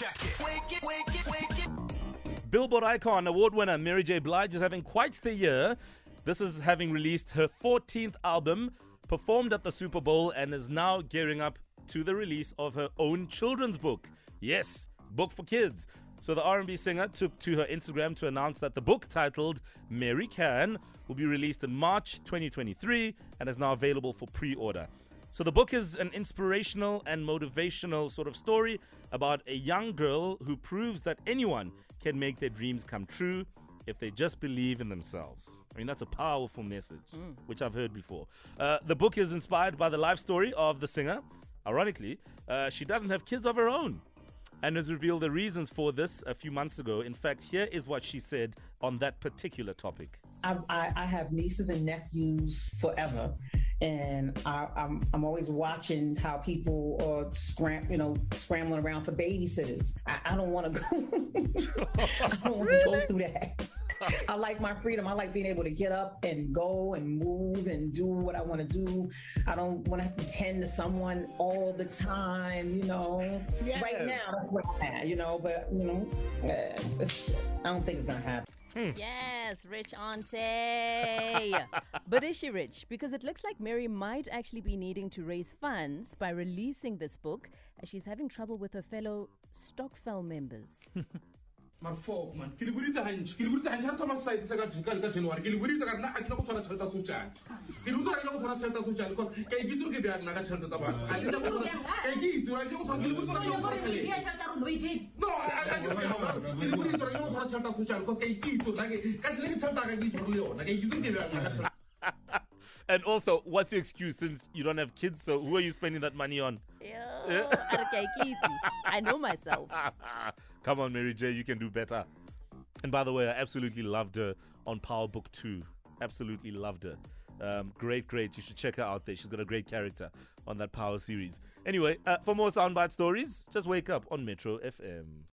Wake it, wake it, wake it. Billboard icon, award winner Mary J. Blige is having quite the year. This is having released her 14th album, performed at the Super Bowl, and is now gearing up to the release of her own children's book. Yes, book for kids. So the R&B singer took to her Instagram to announce that the book titled Mary Can will be released in March 2023 and is now available for pre-order. So the book is an inspirational and motivational sort of story about a young girl who proves that anyone can make their dreams come true if they just believe in themselves. I mean, that's a powerful message, which I've heard before. Uh, the book is inspired by the life story of the singer. Ironically, uh, she doesn't have kids of her own and has revealed the reasons for this a few months ago. In fact, here is what she said on that particular topic. I, I, I have nieces and nephews forever, and I, I'm I'm always watching how people are scram you know scrambling around for babysitters. I, I don't want to go. I don't want to go through that. I like my freedom. I like being able to get up and go and move and do what I want to do. I don't want to have to tend to someone all the time, you know. Right now, that's what I'm at, you know. But you know, it's- it's- I don't think it's gonna happen. Hmm. Yes, rich auntie. but is she rich? Because it looks like Mary might actually be needing to raise funds by releasing this book as she's having trouble with her fellow stokvel members. mafok man ke le boditse gantši ke le boditse gantši ga thomas site se ka ka- ka january ke le boditse ka nna a kile go tshwara tšhelete ya sojane ke le boditse ga go tshwara tšhelete ya sojane because ka ikitse gore ke bjang nna ka tšhelete tsa bana Ga ke nyake go tshwara- ka ke itse gore ke go tshwara- ke le boditse gore ke go tshwara tšhelete. No, I- I- I- ke le boditse gore ke go tshwara tšhelete ya sojane because ka ikitse gore ke- ka tlile ke tšhelete ka ke itshware le yona ka ikitse gore ke bjang nna ka tšhelete And also, what's your excuse since you don't have kids? So who are you spending that money on? Ew, Arkaikiti. I know myself. Come on, Mary J, you can do better. And by the way, I absolutely loved her on Power Book 2. Absolutely loved her. Um, great, great. You should check her out there. She's got a great character on that Power series. Anyway, uh, for more soundbite stories, just wake up on Metro FM.